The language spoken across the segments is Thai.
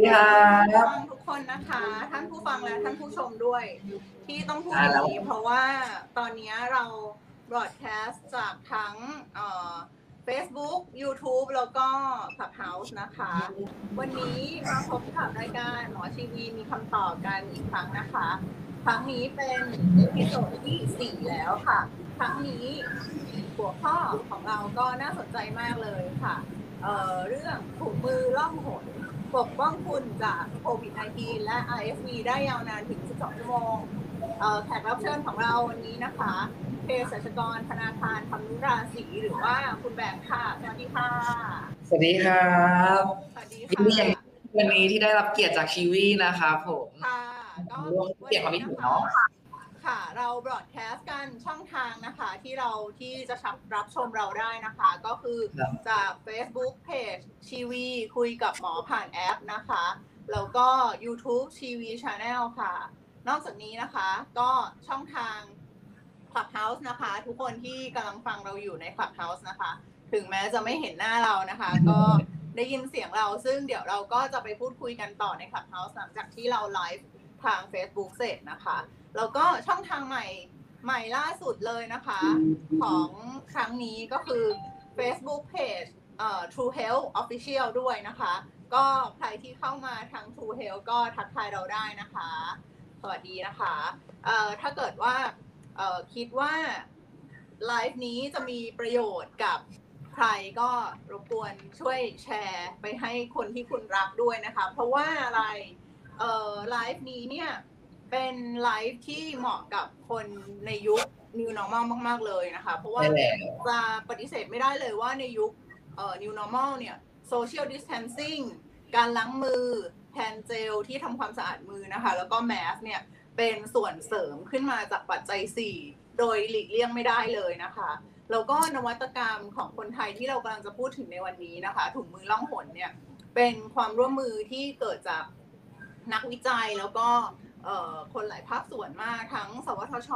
สวัสดีค่ะสวัสดีครับทุกคนนะคะ ท่านผู้ฟังและท่านผู้ชมด้วย ที่ต้องพูดได้อแล้วย่างนี้เพราะว่าตอนนี้เรา broadcast จากทั้งเอ่อ Facebook YouTube แล้วก็ Clubhouse นะคะ วันนี้มาพบกับรายการหมอชีวีมีคำตอบกันอีกครั้งนะคะ ครั้งนี้เป็น episode ที่ 4 แล้วค่ะ ครั้งนี้หัวข้อของเราก็น่าสนใจมากเลยค่ะเอ่อเรื่องถุงมือล่องหน ปกป้องคุณจากโควิด -19 และ RSV ได้ยาวนานถึง 12 ชั่วโมงเอ่อแขกรับเชิญของเราวันนี้นะคะเภสัชกรธนาคารธรรมุราศีหรือว่าคุณแบงค์ค่ะ สวัสดีค่ะ สวัสดีครับสวัสดียินค่ะดีอย่างวันนี้ที่ได้รับเกียรติจากชีวีนะครับผมค่ะก็ร่วมเปลี่ยนความคิดเห็นเนาะ ค่ะ เราบรอดแคสต์กันช่องทางนะคะ ที่เราที่จะรับชมเราได้นะคะ ก็คือครับจาก Facebook Page ชีวีคุยกับหมอผ่านแอปนะคะ แล้วก็ YouTube ชีวี Channel ค่ะ นอกจากนี้นะคะ ก็ช่องทาง Clubhouse นะคะ ทุกคนที่กำลังฟังเราอยู่ใน Clubhouse นะคะ ถึงแม้จะไม่เห็นหน้าเรานะคะ ก็ได้ยินเสียงเราซึ่งเดี๋ยวเราก็จะไปพูดคุยกันต่อใน Clubhouse หลังจากที่เราไลฟ์ทาง Facebook เสร็จนะคะ แล้วก็ช่องทางใหม่ใหม่ล่าสุดเลยนะคะ ของครั้งนี้ก็คือ Facebook Page เอ่อ True Health Official ด้วยนะคะ ก็ใครที่เข้ามาทาง True Health ก็ทักทายเราได้นะคะ สวัสดีนะคะเอ่อถ้าเกิดว่าเอ่อคิดว่าไลฟ์นี้จะมีประโยชน์กับใครก็รบกวนช่วยแชร์ไปให้คนที่คุณรักด้วยนะคะ เพราะว่าอะไรเอ่อไลฟ์นี้เนี่ย เป็นไลฟ์ที่เหมาะกับคนในยุค New Normal มาก ๆ เลยนะคะ เพราะว่าได้แล้วจะปฏิเสธไม่ได้เลยว่าในยุคเอ่อ New Normal เนี่ย Social Distancing การล้างมือ hand gel ที่ทำความสะอาดมือนะคะ แล้วก็แมสก์เนี่ยเป็นส่วนเสริมขึ้นมาจากปัจจัย 4 โดยหลีกเลี่ยงไม่ได้เลยนะคะ แล้วก็นวัตกรรมของคนไทยที่เรากำลังจะพูดถึงในวันนี้นะคะ ถุงมือล่องหนเนี่ยเป็นความร่วมมือที่เกิดจากนักวิจัยแล้วก็เอ่อ คนหลายภาคส่วนมากทั้ง สวทช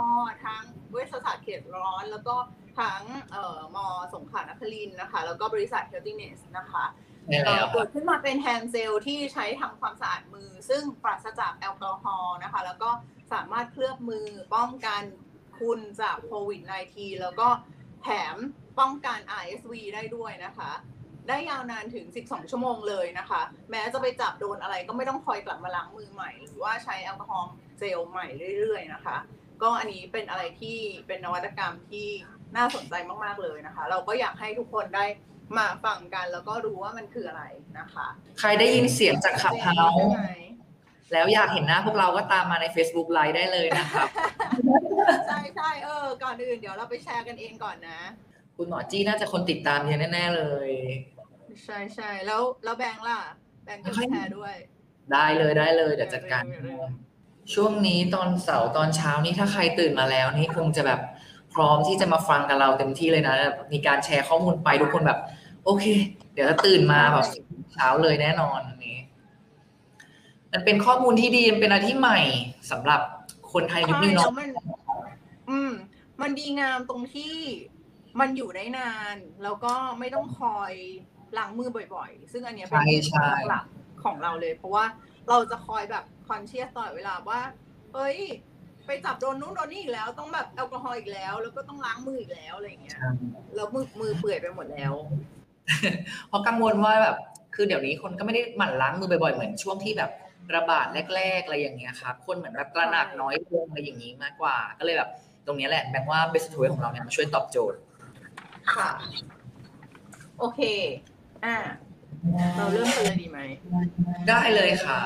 ทั้งเวชศาสตร์เขตร้อน แล้วก็ทั้งเอ่อมสงขลานครินทร์นะคะ แล้วก็บริษัท Healthiness นะคะได้แล้วเกิดขึ้นมาเป็น hand gel ที่ใช้ทำความสะอาดมือ ซึ่งปราศจากแอลกอฮอล์นะคะ แล้วก็สามารถเคลือบมือป้องกันคุณจากโควิด -19 แล้วก็แถมป้องกัน RSV ได้ด้วยนะคะ ได้ยาวนานถึง 12 ชั่วโมงเลยนะคะ แม้จะไปจับโดนอะไรก็ไม่ต้องคอยกลับมาล้างมือใหม่ หรือว่าใช้แอลกอฮอล์เจลใหม่เรื่อย ๆ นะคะ ก็อันนี้เป็นอะไรที่เป็นนวัตกรรมที่น่าสนใจมากๆเลยนะคะ เราก็อยากให้ทุกคนได้มาฟังกันแล้วก็รู้ว่ามันคืออะไรนะคะ ใครได้ยินเสียงจากขับเฮาใช่ไหมแล้วอยากเห็นหน้าพวกเราก็ตามมาใน Facebook ไลฟ์ได้เลยนะครับใช่ใช่เออ ก่อนอื่นเดี๋ยวเราไปแชร์กันเองก่อนนะ คุณหมอจี้น่าจะคนติดตามเยอะแน่ ๆ เลย ใช่ใช่แล้วแล้วแบงค์ล่ะ แบงค์ก็แชร์ด้วย ได้เลยได้เลยเดี๋ยวจัดการเร็วช่วงนี้ตอนเสาร์ตอนเช้านี้ถ้าใครตื่นมาแล้วนี่คงจะแบบพร้อมที่จะมาฟังกับเราเต็มที่เลยนะแบบมีการแชร์ข้อมูลไปทุกคนแบบ โอเค เดี๋ยวจะตื่นมาแบบเช้าเลยแน่นอนอันนี้ มันเป็นข้อมูลที่ดีมันเป็นอะไรที่ใหม่สำหรับคนไทยยุคใช่นี้แล้เนาะวมันอืม มันดีงามตรงที่มันอยู่ได้นาน แล้วก็ไม่ต้องคอย ล้างมือบ่อยๆ ซึ่งอันเนี้ยเป็นใช่เหตุผใช่ลหลักของเราเลย เพราะว่าเราจะคอยแบบคอนเชียสตลอดเวลาว่าเฮ้ย ไปจับโดนนู้นโดนนี่อีกแล้ว ต้องแบบแอลกอฮอล์อีกแล้ว แล้วก็ต้องล้างมืออีกแล้วอะไรอย่างเงี้ยแล้วมือมือเปื่อยไปหมดแล้วเพราะกังวลว่าแบบคือเดี๋ยวนี้คนก็ไม่ได้หมั่นล้างมือบ่อยๆเหมือนช่วงที่แบบระบาดแรก ๆ อะไรอย่างเงี้ยครับคนเหมือนแบบตระหนักน้อยลงอะไรอย่างนี้มากกว่า ก็เลยแบบตรงเนี้ยแหละแบงค์ว่าเบสทูเวของเราเนี่ยมาช่วยตอบโจทย์ค่ะ โอเค อ่าเราเริ่มกันเลยดีไหมได้เลยค่ะ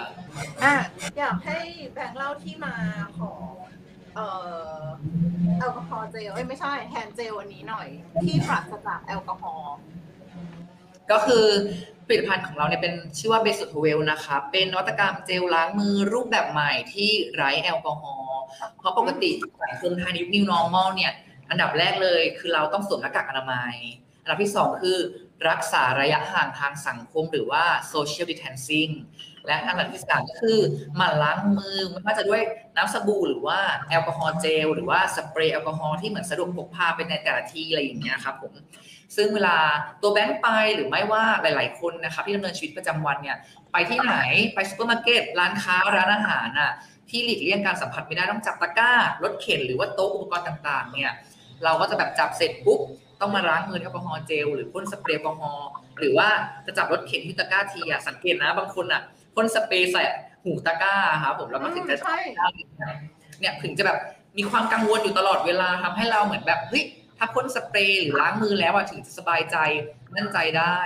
อะอยากให้แบงค์เล่าที่มาของเอ่อแอลกอฮอล์เจลเอ้ยไม่ใช่ hand gel อันนี้หน่อย ที่ปราศจากแอลกอฮอล์ก็คือผลิตภัณฑ์ของเราเนี่ยเป็นชื่อว่าเบสทูเวลนะคะ เป็นนวัตกรรมเจลล้างมือรูปแบบใหม่ที่ไร้แอลกอฮอล์เพราะปกติสังคมไทยในยุค New Normal เนี่ย อันดับแรกเลยคือเราต้องสวมหน้ากากอนามัย อันดับที่สองคือ รักษาระยะห่างทางสังคมหรือว่า social distancing และอันดับที่สามก็คือหมั่นล้างมือไม่ว่าจะด้วยน้ำสบู่หรือว่าแอลกอฮอล์เจลหรือว่าสเปรย์แอลกอฮอล์ที่เหมือนสะดวกพกพาไปในแต่ละที่อะไรอย่างเงี้ยครับผมซึ่งเวลาตัวแบงค์ไปหรือไม่ว่าหลาย ๆ คนนะครับที่ดำเนินชีวิตประจำวันเนี่ยไปที่ไหนไปซูเปอร์มาร์เก็ตร้านค้าร้านอาหารน่ะที่หลีกเลี่ยงการสัมผัสไม่ได้ต้องจับตะกร้ารถเข็นหรือว่าโต๊ะอุปกรณ์ต่าง ๆ เนี่ยเราก็จะแบบจับเสร็จปุ๊บ ต้องมาล้างมือแอลกอฮอล์เจลหรือพ่นสเปรย์แอลกอฮอล์หรือว่าจะจับรถเข็นที่ตะกร้าทีอะสังเกตนะ บางคนอะพ่นสเปรย์ใส่หูตะกร้าครับผมแล้วก็ถึงจะใช่เนี่ยถึงจะแบบมีความกังวลอยู่ตลอดเวลาทำให้เราเหมือนแบบเฮ้ยถ้าพ่นสเปรย์หรือล้างมือแล้วอะถึงจะสบายใจมั่นใจได้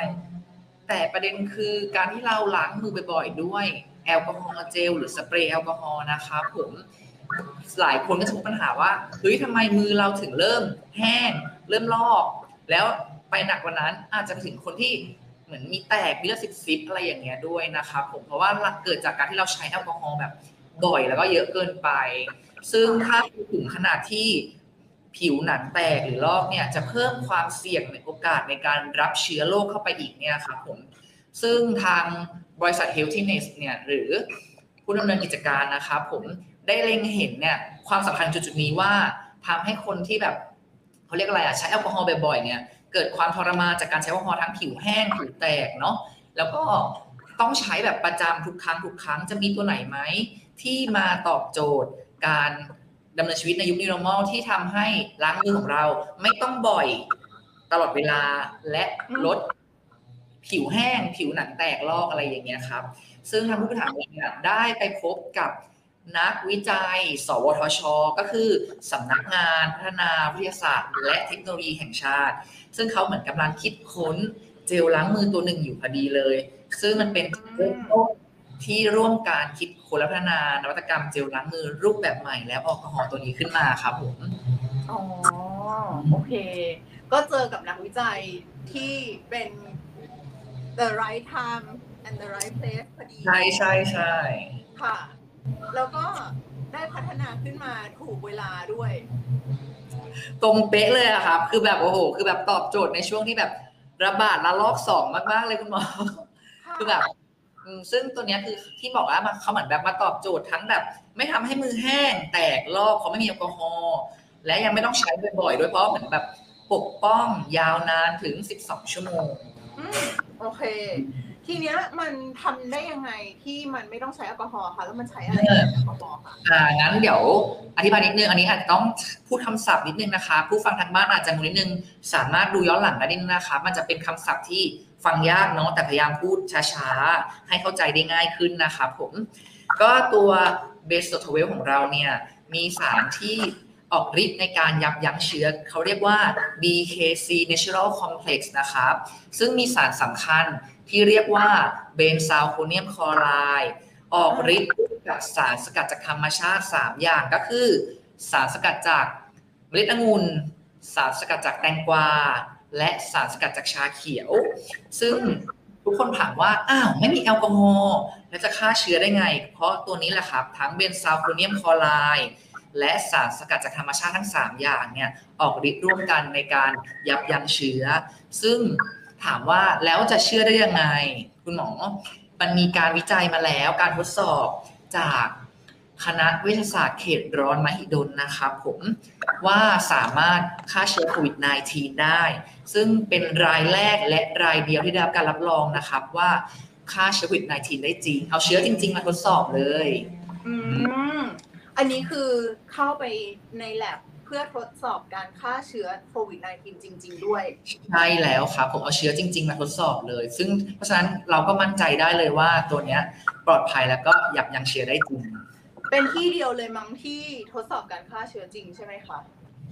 แต่ประเด็นคือการที่เราล้างมือบ่อยๆด้วยแอลกอฮอล์เจลหรือสเปรย์แอลกอฮอล์นะครับผมหลายคนก็จะพบปัญหาว่าเฮ้ยทำไมมือเราถึงเริ่มแห้ง เริ่มลอก แล้วไปหนักกว่านั้นอาจจะถึงคนที่เหมือนมีแตกมีเลือดซิบๆอะไรอย่างเงี้ยด้วยนะครับผมเพราะว่าเกิดจากการที่เราใช้แอลกอฮอล์แบบบ่อยแล้วก็เยอะเกินไป ซึ่งถ้าถึงขนาดที่ผิวหนังแตกหรือลอกเนี่ยจะเพิ่มความเสี่ยงในโอกาสในการรับเชื้อโรคเข้าไปอีกเนี่ยครับผมซึ่งทางบริษัท Healthiness เนี่ยหรือผู้ดำเนินกิจการนะครับผมได้เล็งเห็นเนี่ยความสำคัญจุดๆนี้ว่าทำให้คนที่แบบ เขาเรียกอะไรอะใช้แอลกอฮอล์บ่อยๆเนี่ยเกิดความทรมานจากการใช้แอลกอฮอล์ทั้งผิวแห้งผิวแตกเนาะแล้วก็ต้องใช้แบบประจำทุกครั้งทุกครั้งจะมีตัวไหนไหมที่มาตอบโจทย์การดำเนินชีวิตในยุค New Normal ที่ทำให้ล้างมือของเราไม่ต้องบ่อยตลอดเวลาและลดผิวแห้ง ผิวหนังแตกลอกอะไรอย่างเงี้ยครับ ซึ่งทางผู้บริหารเนี่ยได้ไปพบกับ นักวิจัย สวทช ก็คือสำนักงานพัฒนาวิทยาศาสตร์ และเทคโนโลยีแห่งชาติ ซึ่งเขาเหมือนกำลังคิดค้นเจลล้างมือตัวหนึ่งอยู่พอดีเลย ซึ่งมันเป็นเริ่มต้นที่ร่วมการคิดค้นและพัฒนานวัตกรรมเจลล้างมือรูปแบบใหม่และแอลกอฮอล์ตัวนี้ขึ้นมาครับผม อ๋อ โอเค ก็เจอกับนักวิจัยที่เป็น the right time and the right place พอดี ใช่ใช่ใช่ค่ะ แล้วก็ได้พัฒนาขึ้นมาถูกเวลาด้วย ตรงเป๊ะเลยอะครับ คือแบบโอ้โห คือแบบตอบโจทย์ในช่วงที่แบบระบาดระลอกสองมากๆเลยคุณหมอค่ะคือแบบอืมซึ่งตัวเนี้ยคือที่บอกว่ามันเขาเหมือนแบบมาตอบโจทย์ทั้งแบบ ไม่ทำให้มือแห้งแตกลอกเขาไม่มีแอลกอฮอล์และยังไม่ต้องใช้บ่อยๆด้วยเพราะเหมือนแบบปกป้องยาวนานถึง 12 ชั่วโมงอืมโอเค ทีเนี้ยมันทำได้ยังไงที่มันไม่ต้องใช้แอลกอฮอล์คะแล้วมันใช้อะไรกับแอลกอฮอล์คะอ่างั้นเดี๋ยวอธิบายนิดนึง อันนี้อาจจะต้องพูดคำศัพท์นิดนึงนะคะ ผู้ฟังทางบ้านอาจจะงงนิดนึง สามารถดูย้อนหลังได้นิดนึงนะคะ มันจะเป็นคำศัพท์ที่ฟังยากเนาะ แต่พยายามพูดช้าๆ ให้เข้าใจได้ง่ายขึ้นนะคะผม ก็ตัวเบสโซโทเวลของเราเนี่ย มีสารที่ออกฤทธิ์ในการยับยั้งเชื้อ เขาเรียกว่า BKC Natural Complex นะครับ ซึ่งมีสารสำคัญ ที่เรียกว่าเบนซาลโคเนียมคลอไรด์ออกฤทธิ์กับสารสกัดจากธรรมชาติ 3 อย่างก็คือ สารสกัดจากเมล็ดองุ่นสารสกัดจากแตงกวา และสารสกัดจากชาเขียว ซึ่งทุกคนถามว่า อ้าว ไม่มีแอลกอฮอล์แล้วจะฆ่าเชื้อได้ไง เพราะตัวนี้แหละครับ ทั้งเบนซาลโคเนียมคลอไรด์และสารสกัดจากธรรมชาติทั้ง 3 อย่างเนี่ย ออกฤทธิ์ร่วมกันในการยับยั้งเชื้อ ซึ่ง ถามว่าแล้วจะเชื่อได้ยังไง คุณหมอ มันมีการวิจัยมาแล้วการทดสอบจากคณะเวชศาสตร์เขตร้อนมหิดลนะครับผมว่าสามารถฆ่าเชื้อโควิด -19 ได้ ซึ่งเป็นรายแรกและรายเดียวที่ได้รับการรับรองนะครับว่าฆ่าเชื้อโควิด -19 ได้จริง เอาเชื้อจริง ๆ มาทดสอบเลย อืม อันนี้คือเข้าไปในแลบ พื่อทดสอบการฆ่าเชื้อโควิด -19 จริง ๆ ด้วย ใช่แล้วครับผมเอาเชื้อจริง ๆ มาทดสอบเลย ซึ่งเพราะฉะนั้นเราก็มั่นใจได้เลยว่าตัวเนี้ยปลอดภัยแล้วก็ยับยั้งเชื้อได้จริง เป็นที่เดียวเลยมั้งที่ทดสอบการฆ่าเชื้อจริงใช่ไหมคะ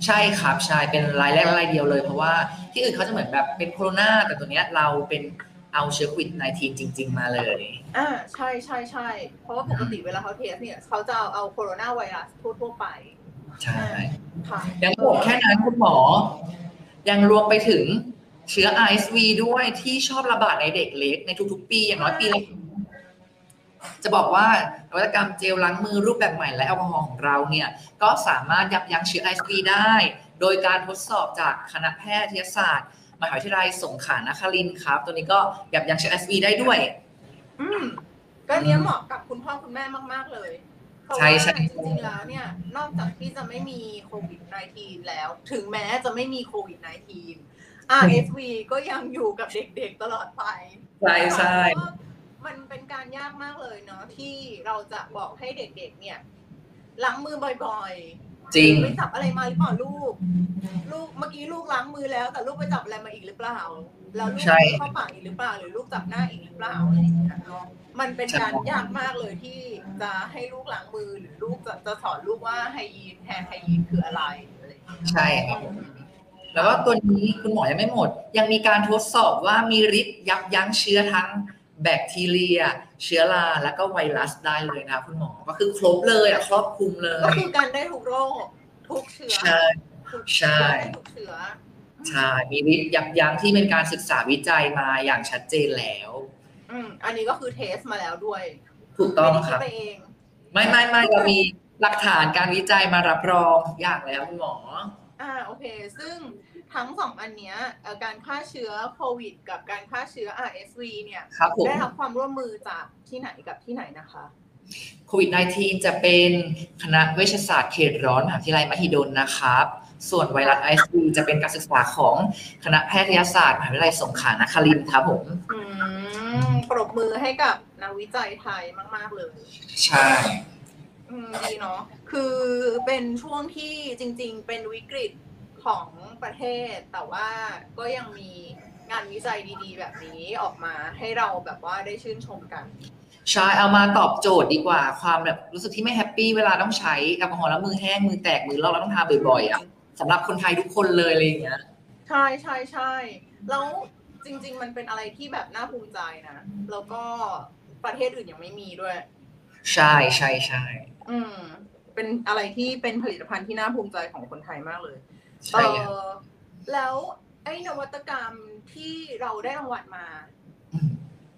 ใช่ครับใช่เป็นรายแรกและรายเดียวเลยเพราะว่าที่อื่นเขาจะเหมือนแบบเป็นโคโรนาแต่ตัวเนี้ยเราเป็นเอาเชื้อโควิด -19 จริง ๆ มาเลย อ่าใช่ใช่ใช่เพราะว่าปกติเวลาเขา test เนี่ยเขาจะเอาเอาโคโรนาไวรัสทั่วๆไป ใช่ค่ะยังไม่หมดแค่นั้นคุณหมอ ยังรวมไปถึงเชื้อ RSV ด้วยที่ชอบระบาดในเด็กเล็กในทุกๆ ปีอย่างน้อยปีละครั้งจะบอกว่านวัตกรรมเจลล้างมือรูปแบบใหม่และแอลกอฮอล์ของเราเนี่ย ก็สามารถยับยั้งเชื้อ RSV ได้ โดยการทดสอบจากคณะแพทยศาสตร์มหาวิทยาลัยสงขลานครินทร์ครับ ตัวนี้ก็ยับยั้งเชื้อ RSV ได้ด้วย อืมก็เนี้ยเหมาะกับคุณพ่อคุณแม่มาก ๆ เลย เพราะใช่ว่าใช่ จริงๆแล้วเนี่ย นอกจากที่จะไม่มีโควิด -19 แล้ว ถึงแม้จะไม่มีโควิด -19 RSV ก็ยังอยู่กับเด็กๆตลอดไป ใช่ใช่เพราะว่ามันเป็นการยากมากเลยเนาะที่เราจะบอกให้เด็กๆ เนี่ยล้างมือบ่อยๆจริง ไปจับอะไรมาหรือเปล่าลูก ลูกเมื่อกี้ลูกล้างมือแล้ว แต่ลูกไปจับอะไรมาอีกหรือเปล่า แล้วลูกใช่ เข้าปากอีกหรือเปล่า หรือลูกจับหน้าอีกหรือเปล่าอะไรอย่างเงี้ยเนาะ มันเป็นการยากมากเลยที่จะให้ลูกล้างมือหรือลูกจะจะสอนลูกว่า hygiene hand hygiene คืออะไรอะไรอย่างเงี้ยใช่ครับแล้วก็ตัวนี้คุณหมอยังไม่หมด ยังมีการทดสอบว่ามีฤทธิ์ยับยั้งเชื้อทั้งแบคทีเรีย เชื้อราแล้วก็ไวรัสได้เลยนะคุณหมอก็คือครบเลยอะครอบคลุมเลก็ยคือการได้ทุกโรคทุกเชื้อใช่ทุกใช่ได้ทุกเชื้อใช่มีฤทธิ์ยับยั้งที่เป็นการศึกษาวิจัยมาอย่างชัดเจนแล้ว อืมอันนี้ก็คือเทสมาแล้วด้วยถูกต้องไม่ได้คคิดรับไปเองไม่ไม่ไม่เรามีหลักฐานการวิจัยมารับรองทุกอย่างแล้วคุณหมอ อ่าโอเค ซึ่งทั้งสองอันเนี้ยเอ่อการฆ่าเชื้อโควิด กับการฆ่าเชื้อ RSV เนี่ยครับผม ได้รับความร่วมมือจากที่ไหนกับที่ไหนนะคะ โควิด -19 จะเป็นคณะเวชศาสตร์เขตร้อนมหาวิทยาลัยมหิดลนะครับ ส่วนไวรัสไอซีจะเป็นการศึกษาของคณะแพทยศาสตร์มหาวิทยาลัยสงขลานครินทร์ครับผม อืม ปรบมือให้กับนักวิจัยไทยมาก ๆ เลย ใช่ อืมดีเนาะ คือเป็นช่วงที่จริง ๆ เป็นวิกฤตของประเทศ แต่ว่าก็ยังมีงานวิจัยดีๆ แบบนี้ออกมาให้เราแบบว่าได้ชื่นชมกัน ใช่เอามาตอบโจทย์ดีกว่า ความแบบรู้สึกที่ไม่แฮปปี้เวลาต้องใช้แอลกอฮอล์แล้วมือแห้งมือแตกมือลอกแล้วต้องทาบ่อยๆอะสำหรับคนไทยทุกคนเลยอะไรอย่างเงี้ย ใช่ใช่ใช่แล้ว จริง ๆ มันเป็นอะไรที่แบบน่าภูมิใจนะ แล้วก็ประเทศอื่นยังไม่มีด้วย ใช่ใช่ใช่อืม เป็นอะไรที่เป็นผลิตภัณฑ์ที่น่าภูมิใจของคนไทยมากเลยใช่ครับเออแล้วไอ้นวัตกรรมที่เราได้รางวัลมา อืม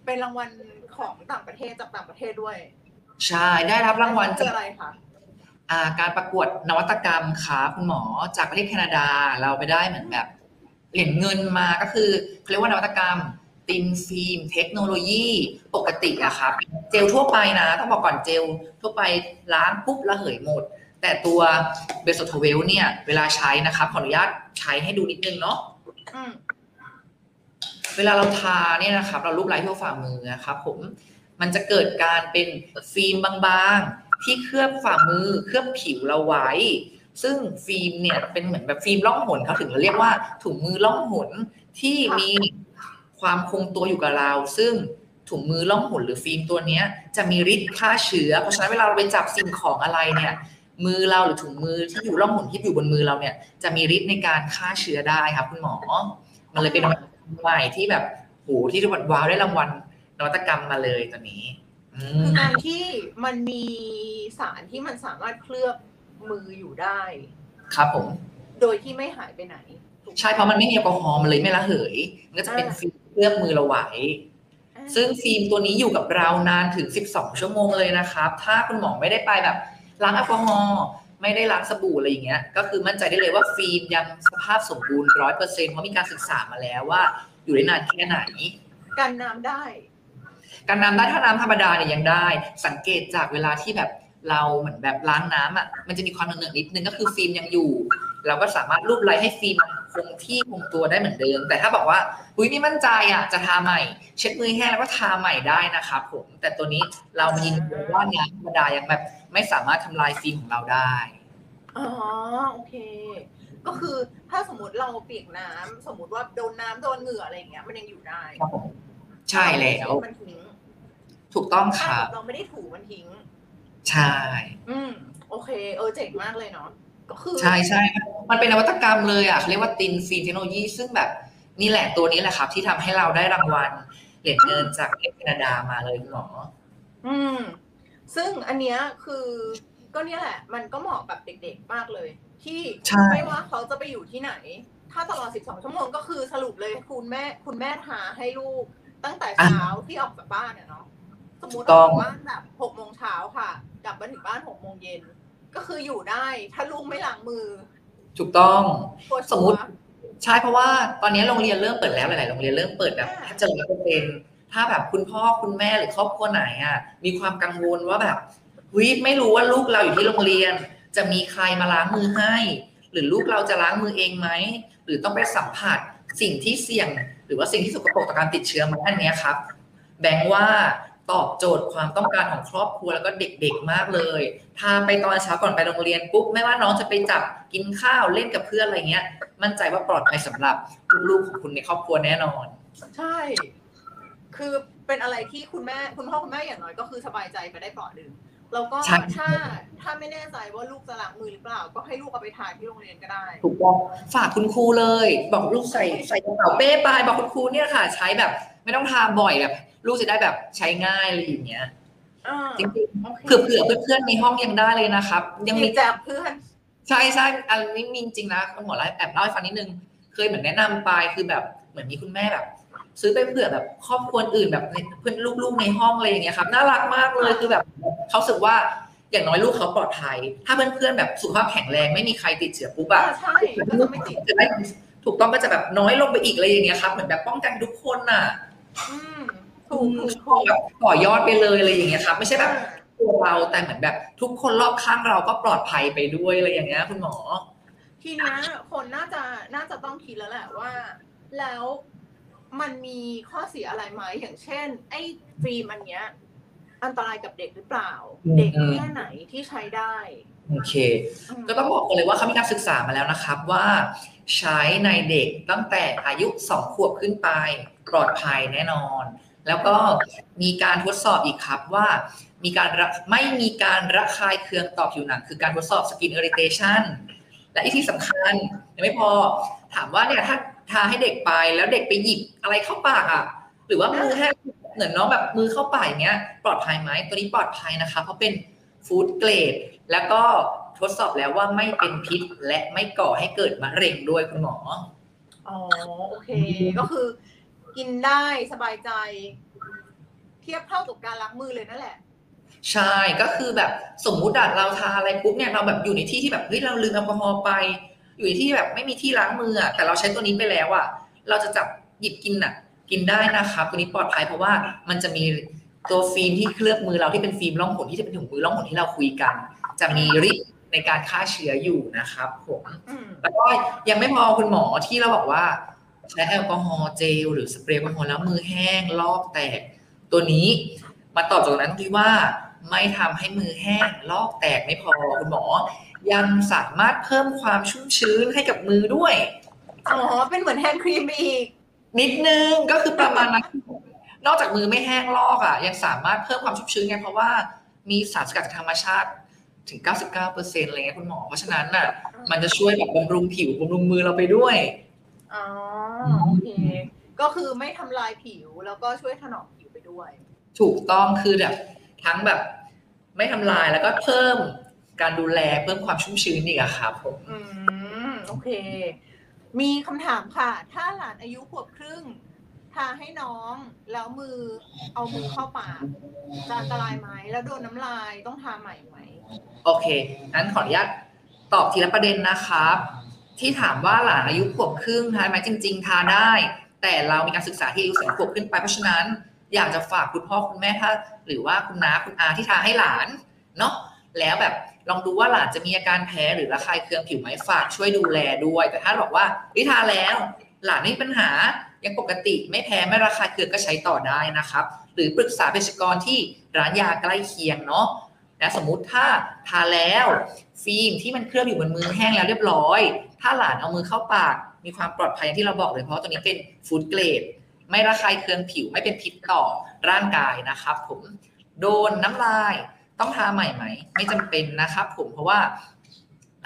เป็นรางวัลของต่างประเทศจากต่างประเทศด้วยใช่ได้รับรางวัลคืจากออะไรคะอ่าการประกวดนวัตกรรมค่ะคุณหมอจากประเทศแคนาดาเราไปได้เหมือนแบบ เหรียญเงินมาก็คือเขาเรียกว่านวัตกรรมthin film technology ปกติอะครับเจลทั่วไปนะ ต้องบอกก่อนเจลทั่วไปล้างปุ๊บระเหยหมด แต่ตัวเบสโทเวลเนี่ย เวลาใช้นะครับขออนุญาตใช้ให้ดูนิดนึงเนาะอืมเวลาเราทาเนี่ยนะครับ เรารูปไล้ทั่วฝ่ามือนะครับผมมันจะเกิดการเป็นฟิล์มบางๆ ที่เคลือบฝ่ามือเคลือบผิวเราไว้ ซึ่งฟิล์มเนี่ยเป็นเหมือนแบบฟิล์มล่องหนเขาถึงเราเรียกว่าถุงมือล่องหนที่มีความคงตัวอยู่กับเรา ซึ่งถุงมือล่องหนหรือฟิล์มตัวเนี้ยจะมีฤทธิ์ฆ่าเชื้อ เพราะฉะนั้นเวลาเราไปจับสิ่งของอะไรเนี่ยมือเราหรือถุงมือที่อยู่ล่องหนที่อยู่บนมือเราเนี่ยจะมีฤทธิ์ในการฆ่าเชื้อได้ครับคุณหมอ มันเลยเป็นใหม่ที่แบบโหที่ทุกคนว้าวได้รางวัลนวัตกรรมมาเลยตัวนี้คือการที่มันมีสารที่มันสามารถเคลือบ มืออยู่ได้ ครับผม โดยที่ไม่หายไปไหนถูกไหมใช่เพราะมันไม่มีแอลกอฮอล์มันเลยไม่ระเหย มันก็จะเป็นอ่าฟิล์มเคลือบมือเราไว้อ่าซึ่งฟิล์มตัวนี้อยู่กับเรานานถึง 12 ชั่วโมงเลยนะครับ ถ้าคุณหมอไม่ได้ไปแบบล้างแอลกอฮอล์ไม่ได้ล้างสบู่อะไรอย่างเงี้ย ก็คือมั่นใจได้เลยว่าฟิล์มยังสภาพสมบูรณ์ร้อยเปอร์เซ็นต์เพราะมีการศึกษามาแล้วว่า อยู่ได้นานแค่ไหนกันน้ำได้ กันน้ำได้ถ้าน้ำธรรมดาเนี่ยยังได้ สังเกตจากเวลาที่แบบ เราเหมือนแบบล้างน้ำอะมันจะมีความเหนอะๆนิดนึงก็คือฟิล์มยังอยู่ เราก็สามารถรูปไล้ให้ฟิล์มมันคงที่คงตัวได้เหมือนเดิม แต่ถ้าบอกว่าอุ้ยไม่มั่นใจอะจะทาใหม่ เช็ดมือให้แห้งแล้วก็ทาใหม่ได้นะครับผมแต่ตัวนี้เรามียืนยันว่าน้ำธรรมดายังแบบไม่สามารถทำลายฟิล์มของเราได้อ๋อโอเค ก็คือถ้าสมมติเราเปียกน้ำสมมติว่าโดนน้ำโดนเหงื่ออะไรอย่างเงี้ยมันยังอยู่ได้ครับผมใช่แล้วมันทิ้งถูกต้องคถ้ารับเราไม่ได้ถูมันทิ้ง ใช่ อืมโอเค เออเจ๋งมากเลยเนาะก็คือใช่ใช่มันเป็นนวัตกรรมเลยอะเขาเรียกว่า thin film technology ซึ่งแบบนี่แหละตัวนี้แหละครับ ที่ทำให้เราได้รางวัลเหรียญเงินจากประเทศแคนาดามาเลยคุณหมออืม ซึ่งอันเนี้ยคือก็เนี่ยแหละ มันก็เหมาะกับเด็กๆมากเลย ที่ใช่ไม่ว่าเขาจะไปอยู่ที่ไหน ถ้าตลอด 12 ชั่วโมงก็คือสรุปเลยคุณแม่คุณแม่ทาให้ลูกตั้งแต่เช้าที่ออกจากบ้านอะเนาะ สมมติออกจากบ้านแบบ6โมงเช้าค่ะกลับมาถึงบ้าน6โมงเย็นก็คืออยู่ได้ถ้าลูกไม่ล้างมือ ถูกต้องตัวชัวร์สมมุติใช่เพราะว่าตอนนี้โรงเรียนเริ่มเปิดแล้วหลาย ๆ โรงเรียนเริ่มเปิดแบบอ่าแทบจะร้อยเปอร์เซ็นต์ถ้าแบบคุณพ่อคุณแม่หรือครอบครัวไหนอะ มีความกังวลว่าแบบวิไม่รู้ว่าลูกเราอยู่ที่โรงเรียน จะมีใครมาล้างมือให้ หรือลูกเราจะล้างมือเองไหมหรือต้องไปสัมผัสสิ่งที่เสี่ยง หรือว่าสิ่งที่สกปรกต่อการติดเชื้อไหมอันเนี้ยครับ แบงค์ว่า ตอบโจทย์ความต้องการของครอบครัวแล้วก็เด็กๆมากเลยพาไปตอนเช้าก่อนไปโรงเรียนปุ๊บไม่ว่าน้องจะไปจับกินข้าวเล่นกับเพื่อนอะไรเงี้ย มั่นใจว่าปลอดภัยสำหรับลูกๆของคุณในครอบครัวแน่นอน ใช่ คือเป็นอะไรที่คุณแม่คุณพ่อคุณแม่อย่างน้อยก็คือสบายใจไปได้เปราะหนึ่ง แล้วก็ใช่ ถ้าถ้าไม่แน่ใจว่าลูกจะล้างมือหรือเปล่า ก็ให้ลูกเอาไปทานที่โรงเรียนก็ได้ ถูกต้องฝากคุณครูเลย บอกลูกใส่ใส่กระเป๋าเป้ไปบอกคุณครูเนี่ยค่ะ ใช้แบบ ไม่ต้องทาบ่อยแบบ ลูกจะได้แบบใช้ง่ายอะไรอย่างเงี้ย อ่าจริงโอเคๆเผื่อเผื่อเพื่อนๆในห้องยังได้เลยนะครับ ยังมี มีแจกเพื่อน ใช่ใช่อันนี้มีจริงนะคุณหมอไลฟ์แอบเล่าให้ฟังนิดนึง เคยเหมือนแนะนำไปคือแบบเหมือนมีคุณแม่แบบ ซื้อไปเผื่อแบบครอบครัวอื่นแบบเพื่อนลูกๆในห้องอะไรอย่างเงี้ยครับน่ารักมากเลยคือแบบเขารู้สึกว่าอย่างน้อยลูกเขาปลอดภัย ถ้าเพื่อนๆแบบสุขภาพแข็งแรงไม่มีใครติดเชื้อปุ๊บอะอ่าใช่ก็จะไม่ติดจะได้ถูกต้องก็จะแบบน้อยลงไปอีกอะไรอย่างเงี้ยครับเหมือนแบบป้องกันทุกคนน่ะอืมถูกถูกถูกแบบต่อยอดไปเลยอะไรอย่างเงี้ยครับ ไม่ใช่แบบตัวเราแต่เหมือนแบบทุกคนรอบข้างเราก็ปลอดภัยไปด้วยอะไรอย่างเงี้ยคุณหมอ ทีเนี้ยคนน่าจะน่าจะต้องคิดแล้วแหละว่า แล้ว มันมีข้อเสียอะไรไหมอย่างเช่น ไอ้ฟิล์มอันเนี้ย อันตรายกับเด็กหรือเปล่าอืมเด็กแค่ไหนที่ใช้ได้โอเคอืมก็ต้องบอกกันเลยว่าเขามีการศึกษามาแล้วนะครับว่าใช้ในเด็กตั้งแต่อายุ 2 ขวบขึ้นไปปลอดภัยแน่นอน แล้วก็มีการทดสอบอีกครับว่า มีการระไม่มีการระคายเคืองต่อผิวหนัง คือการทดสอบสกินเอริเทชันและอีกที่สำคัญยังไม่พอถามว่าเนี่ยถ้า ทาให้เด็กไปแล้วเด็กไปหยิบอะไรเข้าปากอะ หรือว่ามือแห้งเหมือนน้องแบบมือเข้าปากอย่างเงี้ย ปลอดภัยไหมตัวนี้ปลอดภัยนะคะ เพราะเป็นฟู้ดเกรดแล้วก็ทดสอบแล้วว่าไม่เป็นพิษและไม่ก่อให้เกิดมะเร็งด้วยคุณหมอ อ๋อโอเค ก็คือ กินได้สบายใจ เทียบเท่ากับการล้างมือเลยนั่นแหละใช่ก็คือแบบสมมุติอะเราทาอะไรปุ๊บเนี่ยเราแบบอยู่ในที่ที่แบบเฮ้ยเราลืมแอลกอฮอล์ไป อยู่ในที่แบบไม่มีที่ล้างมืออะแต่เราใช้ตัวนี้ไปแล้วอะเราจะจับหยิบกินอะกินได้นะครับตัวนี้ปลอดภัยเพราะว่ามันจะมีตัวฟิล์มที่เคลือบมือเราที่เป็นฟิล์มล่องหนที่จะเป็นถุงมือล่องหนที่เราคุยกัน จะมีฤทธิ์ในการฆ่าเชื้ออยู่นะครับผมอืมแล้วก็ยังไม่พอคุณหมอที่เราบอกว่าใช้แอลกอฮอล์เจลหรือสเปรย์แอลกอฮอล์แล้วมือแห้งลอกแตก ตัวนี้มาตอบโจทย์ตรงนั้นที่ว่าไม่ทำให้มือแห้งลอกแตกไม่พอคุณหมอ ยังสามารถเพิ่มความชุ่มชื้นให้กับมือด้วย อ๋อ เป็นเหมือนแฮนด์ครีมไปอีก นิดนึงก็คือประมาณนั้นนอกจากมือไม่แห้งลอกอะ ยังสามารถเพิ่มความชุ่มชื้นไงเพราะว่ามีสารสกัดจากธรรมชาติถึง 99%อะไรเงี้ยคุณหมอ เพราะฉะนั้นน่ะ มันจะช่วยแบบบำรุงผิวบำรุงมือเราไปด้วย อ๋อ โอเค ก็คือไม่ทำลายผิวแล้วก็ช่วยถนอมผิวไปด้วย ถูกต้องคือแบบทั้งแบบ ไม่ทำลายแล้วก็เพิ่ม การดูแลเพิ่มความชุ่มชื้นอีกอะครับผมอืมโอเค มีคำถามค่ะ ถ้าหลานอายุขวบครึ่งทาให้น้องแล้วมือเอามือเข้าปากจะอันตรายไหมแล้วโดนน้ำลายต้องทาใหม่ไหมโอเคงั้นขออนุญาตตอบทีละประเด็นนะครับ ที่ถามว่าหลานอายุขวบครึ่งทานไหมจริง ๆ ทาได้ แต่เรามีการศึกษาที่อายุสองขวบขึ้นไปเพราะฉะนั้น อยากจะฝากคุณพ่อคุณแม่ถ้า หรือว่าคุณน้าคุณอาที่ทาให้หลานเนาะแล้วแบบ ลองดูว่าหลานจะมีอาการแพ้หรือระคายเคืองผิวไหมฝากช่วยดูแลด้วย แต่ถ้าบอกว่าวิทาแล้วหลานไม่มีปัญหายังปกติไม่แพ้ไม่ระคายเคืองก็ใช้ต่อได้นะครับ หรือปรึกษาเภสัชกรที่ร้านยาใกล้เคียงเนาะและสมมุติถ้าทาแล้วฟิล์มที่มันเคลือบอยู่บนมือแห้งแล้วเรียบร้อย ถ้าหลานเอามือเข้าปากมีความปลอดภัยอย่างที่เราบอกเลยเพราะตัวนี้เป็นฟู้ดเกรดไม่ระคายเคืองผิวไม่เป็นพิษต่อร่างกายนะครับผมโดนน้ำลาย ต้องทาใหม่ไหม ไม่จำเป็นนะครับผมเพราะว่า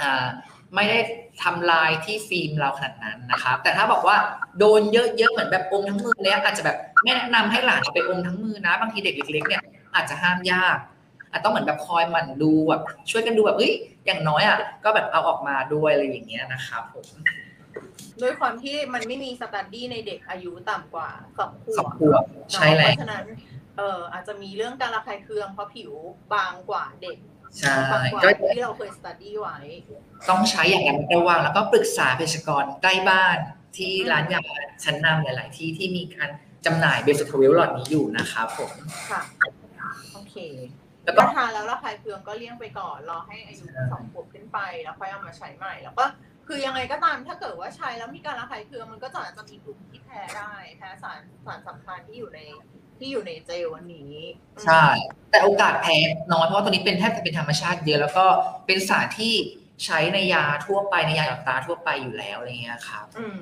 อ่าไม่ได้ทำลายที่ฟิล์มเราขนาดนั้นนะครับ แต่ถ้าบอกว่าโดนเยอะๆเหมือนแบบอมทั้งมือแล้วอาจจะแบบไม่แนะนำให้หลานเอาไปอมทั้งมือนะ บางทีเด็กเล็กๆเนี่ยอาจจะห้ามยากอาจต้องเหมือนแบบคอยหมั่นดูแบบช่วยกันดูแบบเอ้ยอย่างน้อยอะก็แบบเอาออกมาด้วยอะไรอย่างเงี้ยนะครับผมด้วยความที่มันไม่มีสตัดดี้ในเด็กอายุต่ำกว่าสองขวสองบขวบใช่แล้เพวราะฉะนั้น เอ่ออาจจะมีเรื่องการระคายเคืองเพราะผิวบางกว่าเด็กใช่บางกว่าก็ที่เราเคยสตัดดี้ไว้ ต้องใช้อย่างระมัดระวังแล้วก็ปรึกษาเภสัชกรใกล้บ้านที่ร้านยาชั้นนำหลาย ๆ ที่ที่มีการจำหน่ายเบสโทเวลหลอดนี้อยู่นะครับผมค่ะโอเคแล้วก็ถ้าทานแล้วระคายเคืองก็เลี่ยงไปก่อนรอให้อายุสองขวบขึ้นไปแล้วค่อยเอามาใช้ใหม่ แล้วก็คือยังไงก็ตามถ้าเกิดว่าใช้แล้วมีการระคายเคืองมันก็จะอาจจะมีกลุ่มที่แพ้ได้แพ้สารสารสำคัญที่อยู่ใน ที่อยู่ในเจลวันนี้ ใช่ แต่โอกาสแพ้น้อยเพราะว่าตัวนี้เป็นแทบจะเป็นธรรมชาติเยอะแล้วก็เป็นสารที่ใช้ในยาทั่วไปในยาหยอดตาทั่วไปอยู่แล้วอะไรเงี้ยครับ อืม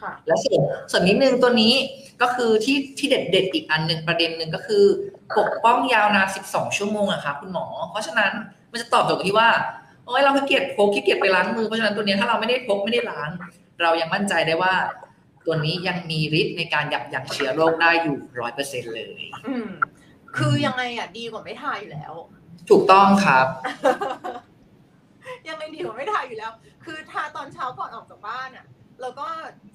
ค่ะ แล้วส่วนส่วนนิดนึงตัวนี้ก็คือที่ที่เด็ดเด็ดๆอีกอันหนึ่งประเด็นหนึ่งก็คือ ปกป้องยาวนาน 12 ชั่วโมงอะครับคุณหมอ เพราะฉะนั้นมันจะตอบโจทย์ที่ว่าโอ้ยเราขี้เกียจพกขี้เกียจไปล้างมือเพราะฉะนั้นตัวเนี้ยถ้าเราไม่ได้พกไม่ได้ล้าง เรายังมั่นใจได้ว่า ตัวนี้ยังมีฤทธิ์ในการยับยั้งเชื้อโรคได้อยู่ร้อยเปอร์เซ็นเลย อืมคือยังไงอะดีกว่าไม่ทาอยู่แล้ว ถูกต้องครับ ยังไงดีกว่าไม่ทาอยู่แล้ว คือทาตอนเช้าก่อนออกจากบ้านอะ แล้วก็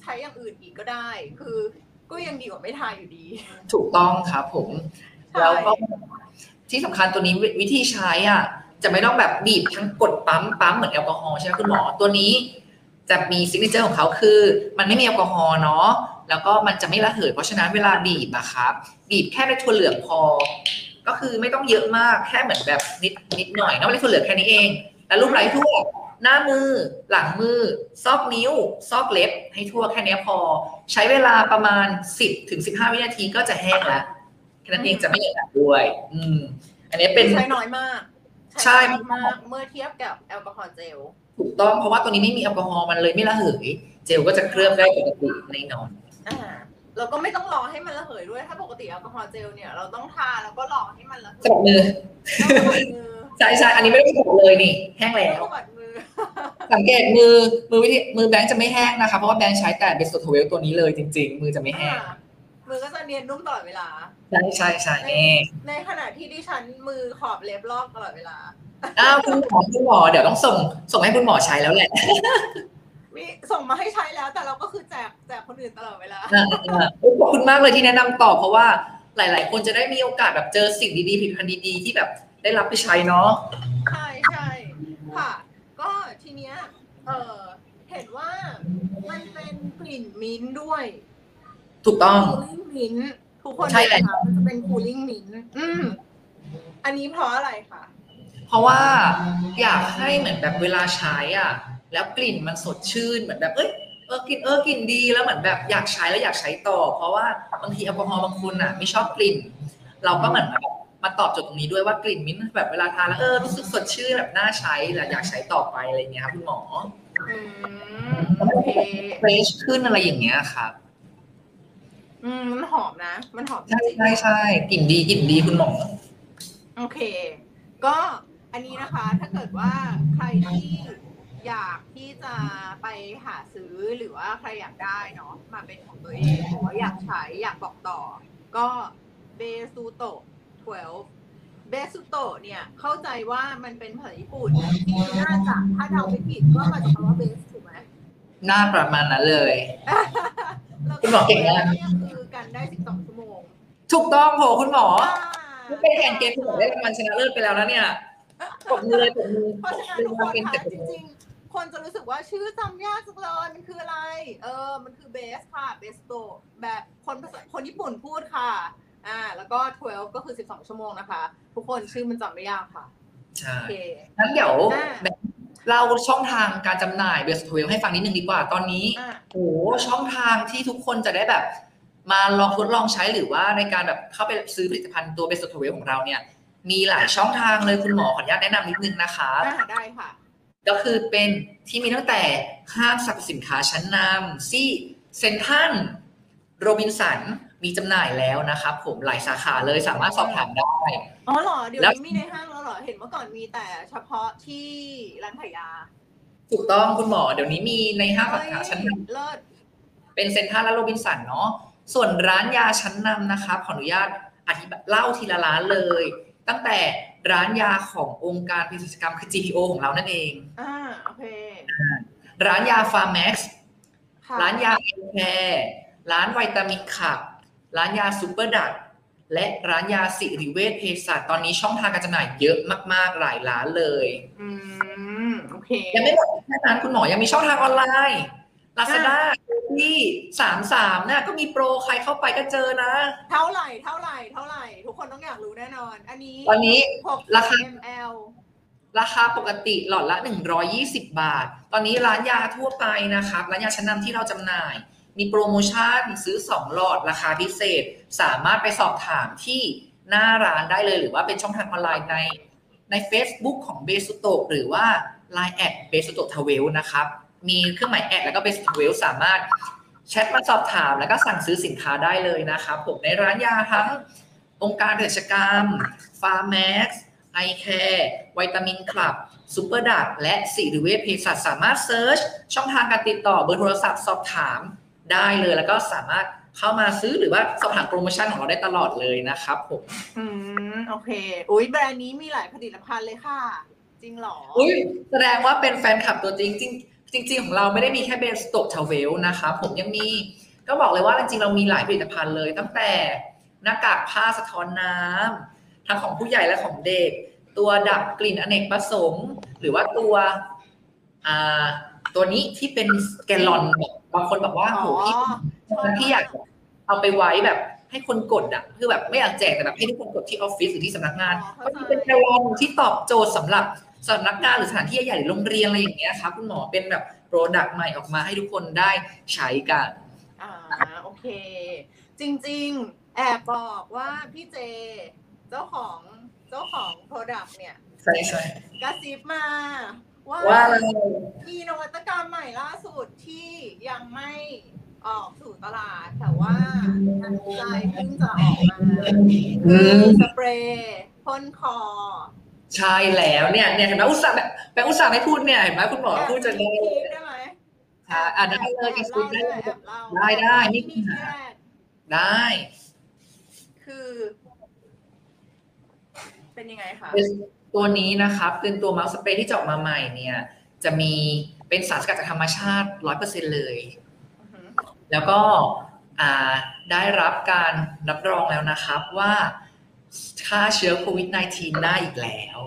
ใช้อย่างอื่นอีกก็ได้ คือก็ยังดีกว่าไม่ทาอยู่ดี ถูกต้องครับผมใช่แล้วก็ที่สำคัญตัวนี้วิวิธีใช้อะ จะไม่ต้องแบบบีบทั้งกดปั๊มปั๊มเหมือนแอลกอฮอล์ใช่ไหมคุณหมอตัวนี้ จะมี signature ของเขาคือ มันไม่มีแอลกอฮอล์เนาะแล้วก็มันจะไม่ระเหยเพราะฉะนั้นเวลาบีบอะครับบีบแค่ในถั่วเหลืองพอ ก็คือไม่ต้องเยอะมากแค่เหมือนแบบนิดนิดหน่อยเนาะในถั่วเหลืองแค่นี้เอง แล้วลูบไล้ทั่วหน้ามือหลังมือ ซอกนิ้ว ซอกเล็บ ให้ทั่วแค่นี้พอ ใช้เวลาประมาณ 10ถึง15 วินาทีก็จะแห้งแล้วแค่นั้นเองจะไม่เหนอยหนักด้วย อืม อันนี้เป็นใช้น้อยมาก ใช่น้อยมากเมื่อเทียบกับแอลกอฮอล์เจล ถูกต้องเพราะว่าตัวนี้ไม่มีแอลกอฮอล์มันเลยไม่ระเหย เจลก็จะเคลือบได้ปกติในนอนอ่าเราก็ไม่ต้องรอให้มันระเหยด้วย ถ้าปกติแอลกอฮอล์เจลเนี่ยเราต้องทาแล้วก็รอให้มันระเหยสะบัดมือต้องสะบัดมือใช่ใช่อันนี้ไม่ได้สะบัดเลยนี่ แห้งแล้วสะบัดมือสังเกตมือมือวิธีมือแบงค์จะไม่แห้งนะคะ เพราะว่าแบงค์ใช้แต่ Besuto Twelve ตัวนี้เลยจริง ๆ มือจะไม่แห้งอ่า มือก็จะเนียนนุ่มตลอดเวลา ใช่ใช่ใช่แน่ในขณะที่ดิฉันมือขอบเล็บลอกตลอดเวลา อ้าวคุณหมอคุณหมอเดี๋ยวต้องส่ง ส่งให้คุณหมอใช้แล้วแหละมีส่งมาให้ใช้แล้วแต่เราก็คือแจกแจกคนอื่นตลอดเวลาอ่าอ่าขอบคุณมากเลยที่แนะนำต่อเพราะว่าหลาย ๆ คนจะได้มีโอกาสแบบเจอสิ่งดีๆผลิตภัณฑ์ดีๆที่แบบได้รับไปใช้เนาะใช่ใช่ค่ะ ก็ทีเนี้ยเออเห็นว่ามันเป็นกลิ่นมิ้นท์ด้วย ถูกต้อง คูลิ่งมิ้นท์ทุกคนใช่เลยนะคะมันจะเป็นคูลิ่งมิ้นท์อืมอันนี้เพราะอะไรคะเพราะว่าอยากให้เหมือนแบบเวลาใช้อะ แล้วกลิ่นมันสดชื่นเหมือนแบบเอ้ยเออกลิ่นเออกลิ่นดีแล้วเหมือนแบบอยากใช้แล้วอยากใช้ต่อ เพราะว่าบางทีแอลกอฮอล์บางคนอะไม่ชอบกลิ่น เราก็เหมือนแบบมาตอบโจทย์ตรงนี้ด้วยว่ากลิ่นมิ้นท์แบบเวลาทานแล้วเออรู้สึกสดชื่นแบบน่าใช้และอยากใช้ต่อไปอะไรเงี้ยครับคุณหมออืมโอเค เฟรชขึ้นอะไรอย่างเงี้ยครับ อืมมันหอมนะ มันหอมจใช่ริงๆใช่ใช่กลิ่นดีกลิ่นดีคุณหมอโอเค ก็อันนี้นะคะ ถ้าเกิดว่าใครที่อยากที่จะไปหาซื้อหรือว่าใครอยากได้เนาะมาเป็นของตัวเองหรือว่าอยากใช้อยากบอกต่อ ก็เบซูโตะ12เบซูโตะเนี่ย เข้าใจว่ามันเป็นภาษาญี่ปุ่นที่น่าจะถ้าเดาไม่ผิดก็มาจากคำว่าเบสถูกไหม หน้าประมาณนั้นเลยแล้ว คุณหมอเก่งมากเนี่ยคือกันได้ 12 ชั่วโมงถูกต้องโหคุณหมออ่าไม่เป็นแข่งเกมคุณหมอได้รางวัลชนะเลิศไปแล้วนะเนี่ยปรบมือเลยปรบมือเพราะฉะนั้นทุกคนเป็นค่ะเจ็ดจริงๆ คนจะรู้สึกว่าชื่อจำยากจังเลยมันคืออะไร เออ มันคือเบสค่ะเบสโตแบบคนภาษาคนญี่ปุ่นพูดค่ะ อ่า แล้วก็ 12 ก็คือ 12 ชั่วโมงนะคะ ทุกคนชื่อมันจำไม่ยากค่ะ ใช่ โอเค งั้นเดี๋ยวอ่า แบบ เราช่องทางการจำหน่าย Besuto Twelve ให้ฟังนิดนึงดีกว่าตอนนี้อะโอ้ช่องทางที่ทุกคนจะได้แบบ มาลองทดลองใช้หรือว่าในการแบบเข้าไปซื้อผลิตภัณฑ์ตัว Besuto Twelve ของเราเนี่ย มีหลายช่องทางเลยคุณหมอขออนุญาตแนะนำนิดนึงนะคะอ่าได้ค่ะ ก็คือเป็นที่มีตั้งแต่ห้างสรรพสินค้าชั้นนำที่เซ็นทรัลโรบินสัน มีจำหน่ายแล้วนะครับผมหลายสาขาเลยสามารถสอบถามได้ อ๋อเหรอ เดี๋ยวแล้ว นี้มีในห้างแล้วเหรอ เห็นเมื่อก่อนมีแต่เฉพาะที่ร้านขายยาถูกต้องคุณหมอ เดี๋ยวนี้มีในห้างสาเฮ้ยขาชั้นนำ เลิศ เป็นเซ็นทรัลและโรบินสันเนาะ ส่วนร้านยาชั้นนำนะครับขออนุญาตอธิบายเล่าทีละร้านเลย ตั้งแต่ร้านยาขององค์การเภสัชกรรมคือ GPO ของเรานั่นเอง อ่า โอเค ร้านยา Pharmax ค่ะ ร้านยา iCareร้าน Vitamin Club ร้านยาซูเปอร์ดักและร้านยาสิริเวชเภสัชตอนนี้ช่องทางการจำหน่ายเยอะมากๆหลายร้านเลยอืมโอเคยังไม่หมดแค่นั้นคุณหมอยังมีช่องทางออนไลน์ Lazada ที่สามสามน่ะก็มีโปรใครเข้าไปก็เจอนะ เท่าไหร่เท่าไหร่เท่าไหร่ ทุกคนต้องอยากรู้แน่นอน อันนี้ตอนนี้หกราคา ml ราคาปกติหลอดละ 120 บาท ตอนนี้ร้านยาทั่วไปนะครับ ร้านยาชั้นนำที่เราจำหน่าย มีโปรโมชั่นซื้อ 2 หลอดราคาพิเศษ สามารถไปสอบถามที่หน้าร้านได้เลย หรือว่าเป็นช่องทางออนไลน์ในใน Facebook ของ Besuto หรือว่า Line at Besuto Twelve นะครับ มีเครื่องหมาย at แล้วก็ Besuto Twelve สามารถแชทมาสอบถามแล้วก็สั่งซื้อสินค้าได้เลยนะครับ ผมในร้านยาทั้งองค์การเภสัชกรรม Pharmax iCare Vitamin Club Superdrug และสิริเวชเภสัชสามารถ search ช่องทางการติดต่อเบอร์โทรศัพท์สอบถาม ได้เลยแล้วก็สามารถเข้ามาซื้อหรือว่าสอบถามโปรโมชั่นของเราได้ตลอดเลยนะครับผมอืมโอเค อุ้ยแบรนด์นี้มีหลายผลิตภัณฑ์เลยค่ะ จริงเหรอ อุ้ยแสดงว่าเป็นแฟนคลับตัวจริงจริงจริง ๆ ของเราไม่ได้มีแค่ Besuto Twelve นะครับผมยังมีก็บอกเลยว่าจริงๆเรามีหลายผลิตภัณฑ์เลย ตั้งแต่หน้ากากผ้าสะท้อนน้ำทั้งของผู้ใหญ่และของเด็ก ตัวดับกลิ่นอเนกประสงค์ หรือว่าตัวอ่าตัวนี้ที่เป็นแกลลอนแบบ บางคนบอกว่าอ๋โหอพี่ที่อยากเอาไปไว้แบบให้คนกดอะคือแบบไม่อยากแจกแต่แบบให้ทุกคนกดที่ออฟฟิศหรือที่สำนักงานอ๋อก็เข้าใจจะเป็นแกลลอนที่ตอบโจทย์สำหรับสำนักงานหรือสถานที่ใหญ่ๆหรือโรงเรียนอะไรอย่างเงี้ยครับคุณหมอเป็นแบบโปรดักต์ใหม่ออกมาให้ทุกคนได้ใช้กันอ่าโอเค จริง ๆ แอบบอกว่าพี่เจ เจ้าของเจ้าของ Product เนี่ยใช่ใช่กระซิบมา ว่าว่ามีนวัตกรรมใหม่ล่าสุดที่ยังไม่ออกสู่ตลาด แต่ว่างานวิจัยเพิ่งจะออกมาคือสเปรย์พ่นคอ ใช่แล้วเนี่ยเนี่ยเห็นไหมอุตส่าห์แบบแบบอุตส่าห์ไม่พูดเนี่ยเห็นไหมคุณหมอแอบพูดจะมีได้คลิปได้ไหมใช่อะได้เลยแอบคุยได้เล่าเลย แอบเล่าได้ได้ไม่ไม่มีมีปัญที่หาแรกได้ คือ เป็นยังไงคะ ตัวนี้นะครับเป็นตัวเมาส์สเปรย์ที่จะออกมาใหม่เนี่ย จะมีเป็นสารสกัดจากธรรมชาติ100%เลยอือหือแล้วก็อ่าได้รับการรับรองแล้วนะครับว่าฆ่าเชื้อโควิด -19 ได้อีกแล้ว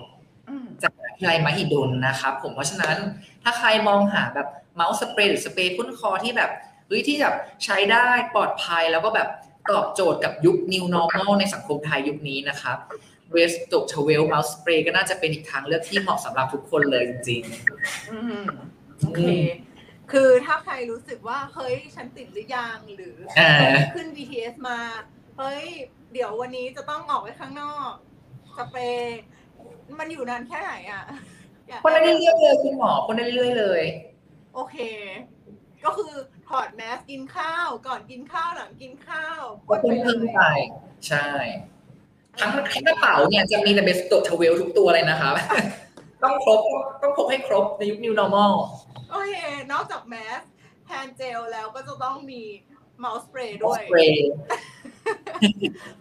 อืมจากวิทยาลัยมหิดลนะครับผมเพราะฉะนั้นถ้าใครมองหาแบบเมาส์สเปรย์หรือสเปรย์พ่นคอที่แบบเฮ้ยที่แบบใช้ได้ปลอดภัยแล้วก็แบบตอบโจทย์กับยุค new normal ในสังคมไทยยุคนี้นะครับ เวสตกชเวลเมาส์สเปรย์ก็น่าจะเป็นอีกทางเลือกที่เหมาะสำหรับทุกคนเลยจริงอืมโอเค คือถ้าใครรู้สึกว่า เฮ้ย ฉันติดหรือยังหรือเออขึ้น BTS มา เฮ้ย เดี๋ยววันนี้จะต้องออกไปข้างนอกสเปรย์มันอยู่นานแค่ไหนอะอยากๆพ่นได้เรื่อยๆเลยคุณหมอพ่นได้เรื่อยๆเลย โอเค ก็คือถอดแมสกินข้าว ก่อนกินข้าวหลังกินข้าวก็เพิ่มเพิ่มไป ใช่ ทั้งทั้งกระเป๋าเนี่ยจะมีแต่ Besuto Twelve ทุกตัวเลยนะครับต้องครบต้องพกให้ครบในยุค new normal โอเค นอกจาก mask hand gel แล้วก็จะต้องมีmouth spray ด้วย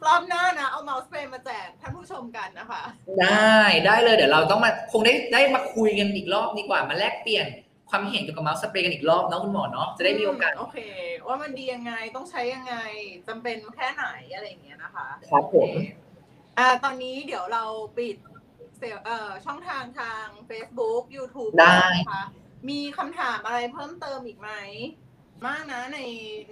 รอบหน้านะ เอา mouth spray มาแจกท่านผู้ชมกันนะคะ ได้ได้เลยเดี๋ยวเราต้องมาคงได้ได้มาคุยกันอีกรอบดีกว่ามาแลกเปลี่ยนความเห็นเกี่ยวกับ mouth spray กันอีกรอบเนาะคุณหมอเนาะจะได้มีโอกาสโอเค ว่ามันดียังไงต้องใช้ยังไงจำเป็นแค่ไหนอะไรอย่างเงี้ยนะคะครับผมโอเคอ่าตอนนี้เดี๋ยวเราปิดเซลเอ่อช่องทางทาง Facebook YouTube ได้ นะคะมีคำถามอะไรเพิ่มเติมอีกไหม มากนะใน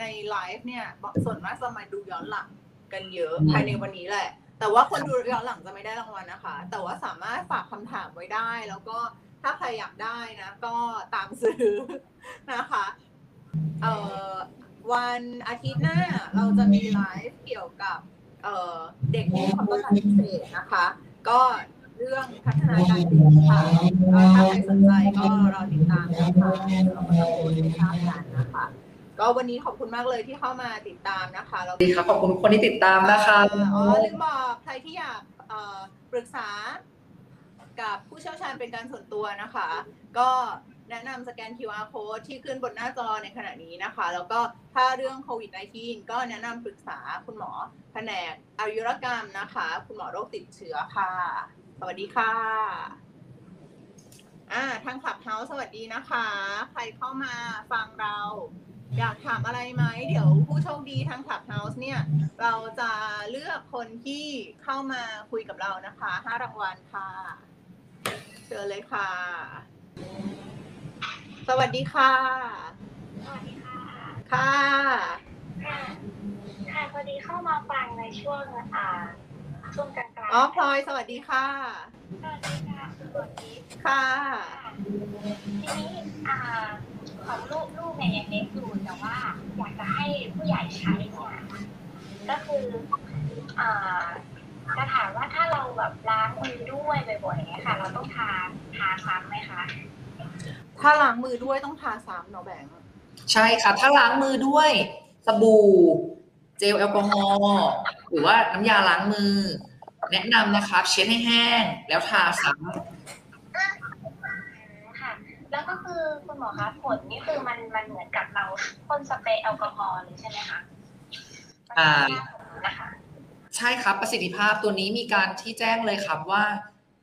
ในไลฟ์เนี่ยส่วนมากจะมาดูย้อนหลังกันเยอะภายในวันนี้แหละ แต่ว่าคนดูย้อนหลังจะไม่ได้รางวัลนะคะ แต่ว่าสามารถฝากคำถามไว้ได้ แล้วก็ถ้าใครอยากได้นะ ก็ตามซื้อ นะคะเอ่อวันอาทิตย์หน้าเราจะมีไลฟ์เกี่ยวกับ เอ่อเด็กที่มีความต้องการพิเศษนะคะ ก็เรื่องพัฒนาการเด็กค่ะก็ถ้าใครสนใจก็รอติดตามนะคะเราก็จะโพสต์ให้ทราบกันนะคะ ก็วันนี้ขอบคุณมากเลยที่เข้ามาติดตามนะคะแล้วดีครับขอบคุณทุกคนที่ติดตามนะคะอ๋อลืมบอกใครที่อยากเอ่อปรึกษากับผู้เชี่ยวชาญเป็นการส่วนตัวนะคะ ก็ แนะนำสแกน QR code ที่ขึ้นบนหน้าจอในขณะนี้นะคะ แล้วก็ถ้าเรื่องโควิด -19 ก็แนะนำปรึกษาคุณหมอแผนกอายุรกรรมนะคะ คุณหมอโรคติดเชื้อค่ะ สวัสดีค่ะอ่าทางคลับเฮาสวัสดีนะคะ ใครเข้ามาฟังเรา อยากถามอะไรไหม เดี๋ยวผู้โชคดีทางคลับเฮาส์เนี่ย เราจะเลือกคนที่เข้ามาคุยกับเรานะคะห้ารางวัลค่ะ เชิญเลยค่ะ สวัสดีค่ะ สวัสดีค่ะ ค่ะ ค่ะค่ะพอดีเข้ามาฟังในช่วงอ่าช่วงกลางๆอ๋อพลอยสวัสดีค่ะ สวัสดีค่ะสวัสดีค่ะ ทีนี้อ่าของลูกลูกเนี่ยยังเล็กอยู่แต่ว่า อยากจะให้ผู้ใหญ่ใช้เนี่ยก็คืออ่าจะถามว่าถ้าเราแบบล้างมือด้วยบ่อยๆอย่างเงี้ยค่ะ เราต้องทาทาซ้ำไหมคะ ถ้าล้างมือด้วยต้องทาซ้ำเนาะแบงค์ใช่ค่ะ ถ้าล้างมือด้วยสบู่ เจลแอลกอฮอล์หรือว่าน้ำยาล้างมือ แนะนำนะครับเช็ดให้แห้ง แล้วทาซ้ค่ะ แล้วก็คือคุณหมอคะผลนี่คือมันมันเหมือนกับเราพ่นสเปรย์แอลกอฮอล์เลยใช่ไหมคะำอ่า นะคะ ใช่ครับประสิทธิภาพตัวนี้มีการที่แจ้งเลยครับว่า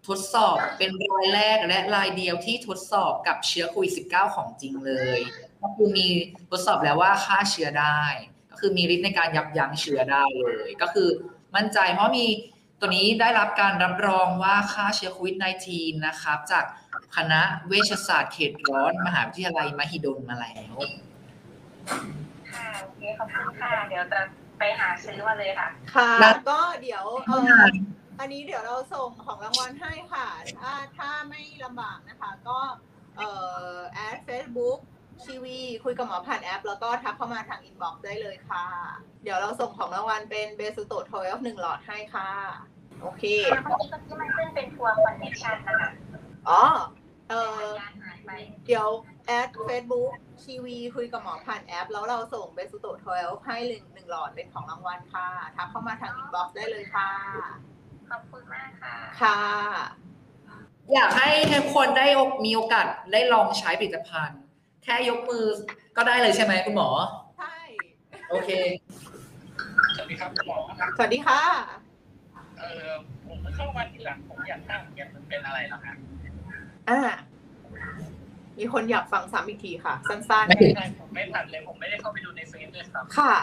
ทดสอบเป็นรายแรกและรายเดียวที่ทดสอบกับเชื้อโควิด -19 ของจริงเลยก็คือมีทดสอบแล้วว่าฆ่าเชื้อได้ ก็คือมีฤทธิ์ในการยับยั้งเชื้อได้เลย ก็คือมั่นใจเพราะมีตัวนี้ได้รับการรับรองว่าฆ่าเชื้อโควิด -19 นะครับ จากคณะเวชศาสตร์เขตร้อน มหาวิทยาลัยมหิดลมาแล้วค่ะโอเคขอบคุณค่ะ เดี๋ยวจะไปหาซื้อมาเลยค่ะ ค่ะได้ก็เดี๋ยวเอออันนี้เดี๋ยวเราส่งของรางวัลให้ค่ะ ถ้าถ้าไม่ลำบากนะคะ ก็เอ่อ add Facebook ชีวีคุยกับหมอผ่านแอป แล้วก็ทักเข้ามาทาง inbox ได้เลยค่ะ เดี๋ยวเราส่งของรางวัลเป็น Besuto Twelve หนึ่งหลอดให้ค่ะ โอเค เมื่อกี้เมื่อกี้มันขึ้นเป็น poor connection นะคะอ๋อ เอสัญอญาณหายไป เดี๋ยว add Facebook ชีวีคุยกับหมอผ่านแอป แล้วเราส่ง Besuto Twelve ให้หนึ่งหนึ่งหลอดเป็นของรางวัลค่ะ ทักเข้ามาทาง inbox ได้เลยค่ะ ขอบคุณมากค่ะ ค่ะ อยากให้ทุกคนได้มีโอกาสได้ลองใช้ผลิตภัณฑ์ แค่ยกมือก็ได้เลยใช่ไหมคุณหมอ ใช่ โอเค สวัสดีครับคุณหมอครับสวัสดีค่ะ เออผมเพิ่งเข้ามาทีหลังผมอยากทราบเหมือนกันมันเป็นอะไรเหรอครับอ่า มีคนอยากฟังซ้ำอีกทีค่ะ สั้นไม่ไม่ใช่ผมไม่ทันเลยผมไม่ได้เข้าไปดูในเฟซด้วยครับ ๆ ค่ะ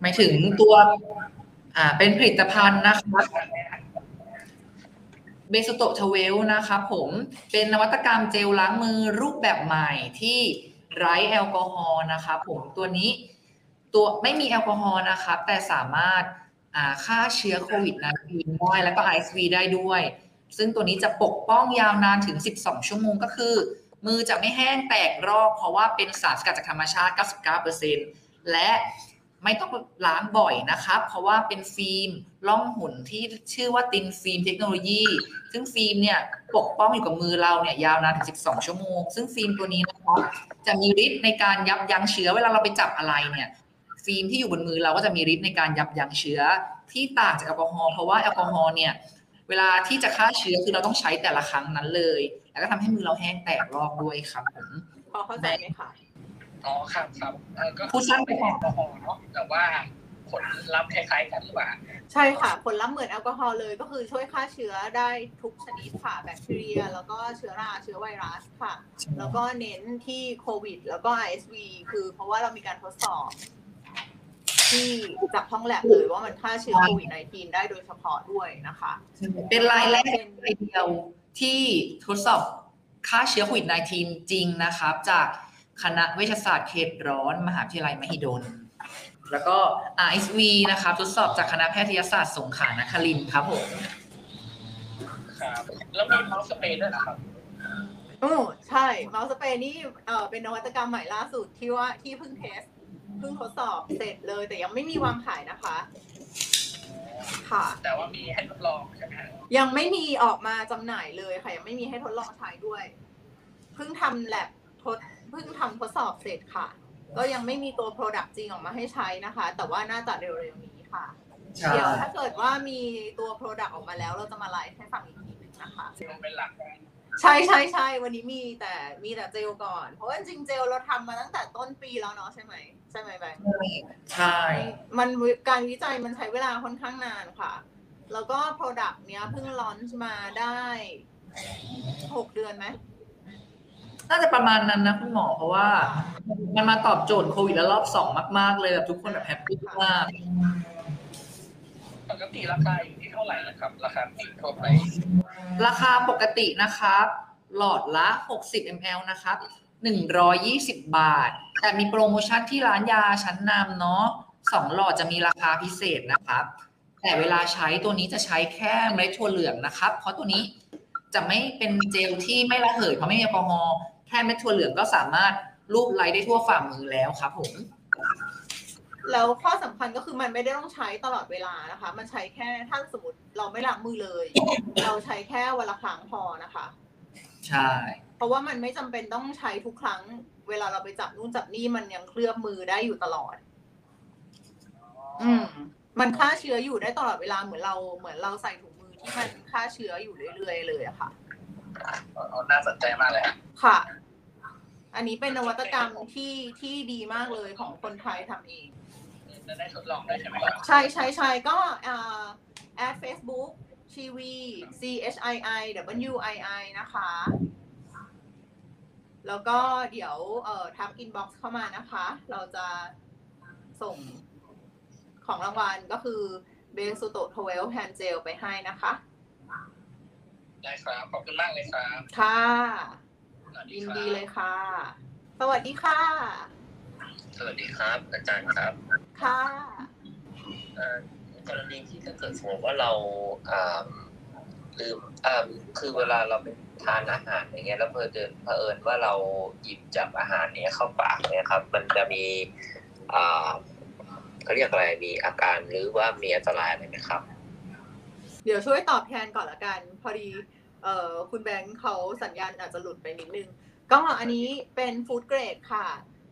หมายถึงตัว อ่าเป็นผลิตภัณฑ์นะครับ Besuto Twelve นะครับผมเป็นนวัตกรรมเจลล้างมือรูปแบบใหม่ที่ไร้แอลกอฮอล์นะครับผมตัวนี้ตัวไม่มีแอลกอฮอล์นะครับแต่สามารถอ่าฆ่าเชื้อโควิด -19 ได้แล้วก็ RSV ได้ด้วย ซึ่งตัวนี้จะปกป้องยาวนานถึง 12 ชั่วโมงก็คือ มือจะไม่แห้งแตกลอกเพราะว่าเป็นสารสกัดจากธรรมชาติ 99%และ ไม่ต้องล้างบ่อยนะครับเพราะว่าเป็นฟิล์มล่องหุ่นที่ชื่อว่า thin film technology ซึ่งฟิล์มเนี่ยปกป้องอยู่กับมือเราเนี่ยยาวนานถึง 12 ชั่วโมง ซึ่งฟิล์มตัวนี้นะครับจะมีฤทธิ์ในการยับยั้งเชื้อเวลาเราไปจับอะไรเนี่ย ฟิล์มที่อยู่บนมือเราก็จะมีฤทธิ์ในการยับยั้งเชื้อที่ต่างจากแอลกอฮอล์เพราะว่าแอลกอฮอล์เนี่ยเวลาที่จะฆ่าเชื้อคือเราต้องใช้แต่ละครั้งนั้นเลย แล้วก็ทำให้มือเราแห้งแตกรอบด้วยครับผมพอเข้าใจไหมคะ อ๋อครับครับเออก็พูดสั้นไปเป็นก่แออนลกอฮอล์เนาะแต่ว่าผลลัพธ์คล้ายๆกันหรือเปล่าใช่ค่ะ ผลลัพธ์เหมือนแอลกอฮอล์เลยก็คือช่วยฆ่าเชื้อได้ทุกชนิดค่ะแบคทีเรีย แล้วก็เชื้อราเชื้อไวรัสค่ะ แล้วก็เน้นที่โควิด แล้วก็ ISV คือเพราะว่าเรามีการทดสอบ ที่จากห้องแลบเลยว่ามันฆ่าเชื้อโควิด -19 ได้โดยเฉพาะด้วยนะคะ เป็นรายแรกรายเดียวที่ทดสอบฆ่าเชื้อโควิด -19 จริงนะครับ จาก คณะเวชศาสตร์เขตร้อน มหาวิทยาลัยมหิดล แล้วก็ RSV นะครับทดสอบจากคณะแพทยศาสตร์สงขลานครินทร์ครับผมครับแล้วมี mouth spray ด้วยนะครับโอ้ใช่ mouth spray นี่เออเป็นนวัตกรรมใหม่ล่าสุดที่ว่าที่เพิ่ง test เพิ่งทดสอบเสร็จเลย แต่ยังไม่มีวางขายนะคะ ค่ะ แต่ว่ามีให้ทดลองใช่ไหมฮะยังไม่มีออกมาจำหน่ายเลยค่ะ ยังไม่มีให้ทดลองใช้ด้วย เพิ่งทำแลบทด เพิ่งทำทดสอบเสร็จค่ะ ก็ยังไม่มีตัว Product จริงออกมาให้ใช้นะคะ แต่ว่าน่าจะเร็วๆนี้ค่ะ ใช่เดี๋ยวถ้าเกิดว่ามีตัว Product ออกมาแล้วเราจะมาไลฟ์ให้ฟังอีกทีหนึงนะคะเซลเป็นหลักใช่ใช่ใช่วันนี้มีแต่มีแต่เจลก่อน เพราะว่าจริงๆเจลเราทำมาตั้งแต่ต้นปีแล้วเนาะใช่ไหมใช่ไหมแบงค์ใช่ มันวิการวิจัยมันใช้เวลาค่อนข้างนานค่ะ แล้วก็ Product เนี้ยเพิ่งลอนช์มาได้หกเดือนไหม น่าจะประมาณนั้นนะคุณหมอเพราะว่า มันมาตอบโจทย์โควิดแล้วรอบสองมาก ๆ เลยแบบทุกคนแบบแฮปปี้มากปกติราคาอยู่ที่เท่าไหร่นะครับ ราคาติดทั่วไปราคาปกตินะครับ หลอดละ 60 ml นะครับ 120 บาท แต่มีโปรโมชั่นที่ร้านยาชั้นนำเนาะสองหลอดจะมีราคาพิเศษนะครับ แต่เวลาใช้ตัวนี้จะใช้แค่เมล็ดถั่วเหลืองนะครับ เพราะตัวนี้จะไม่เป็นเจลที่ไม่ระเหยเพราะไม่มีแอลกอฮอล์ แค่เม็ดถั่วเหลืองก็สามารถรูปไล้ได้ทั่วฝ่ามือแล้วครับผม แล้วข้อสำคัญก็คือมันไม่ได้ต้องใช้ตลอดเวลานะคะ มันใช้แค่ถ้าสมมติเราไม่ล้างมือเลย เราใช้แค่วันละครั้งพอนะคะ ใช่ เพราะว่ามันไม่จำเป็นต้องใช้ทุกครั้ง เวลาเราไปจับนู่นจับนี่มันยังเคลือบมือได้อยู่ตลอด อืม มันฆ่าเชื้ออยู่ได้ตลอดเวลาเหมือนเราเหมือนเราใส่ถุงมือที่มันฆ่าเชื้ออยู่เรื่อยๆเลยอะค่ะเอา น่าสนใจมากเลยครับค่ะ อันนี้เป็นนวัตกรรมที่ที่ดีมากเลยของคนไทยทำเองจะได้ทดลองด้วยใช่ไหมครับใช่ใช่ใช่ก็add Facebook ชีวี C H I I W I I นะคะ แล้วก็เดี๋ยวเอ่อทัก inbox เข้ามานะคะ เราจะส่งของรางวัลก็คือ Besuto Twelve hand gel ไปให้นะคะ ได้ครับขอบคุณมากเลยครับค่ะสวัสยินครับดีเลยค่ะ สวัสดีค่ะ สวัสดีครับ อาจารย์ครับ ค่ะเอ่อกรณีที่ถ้าเกิดสมมติว่าเราอ่าลืมอ่าคือเวลาเราไปทานอาหารอย่างเงี้ยแล้วเพอเดินเผอิญว่าเราหยิบจับอาหารเนี้ยเข้าปากเนี่ยครับ มันจะมีอ่าเขาเรียกอะไรมีอาการหรือว่ามีอันตรายอะไรไหมครับเดี๋ยวช่วยตอบแทนก่อนละกัน พอดีเอ่อคุณแบงค์เขาสัญญาณอาจจะหลุดไปนิดนึง ก็อันนี้เป็นฟู้ดเกรดค่ะ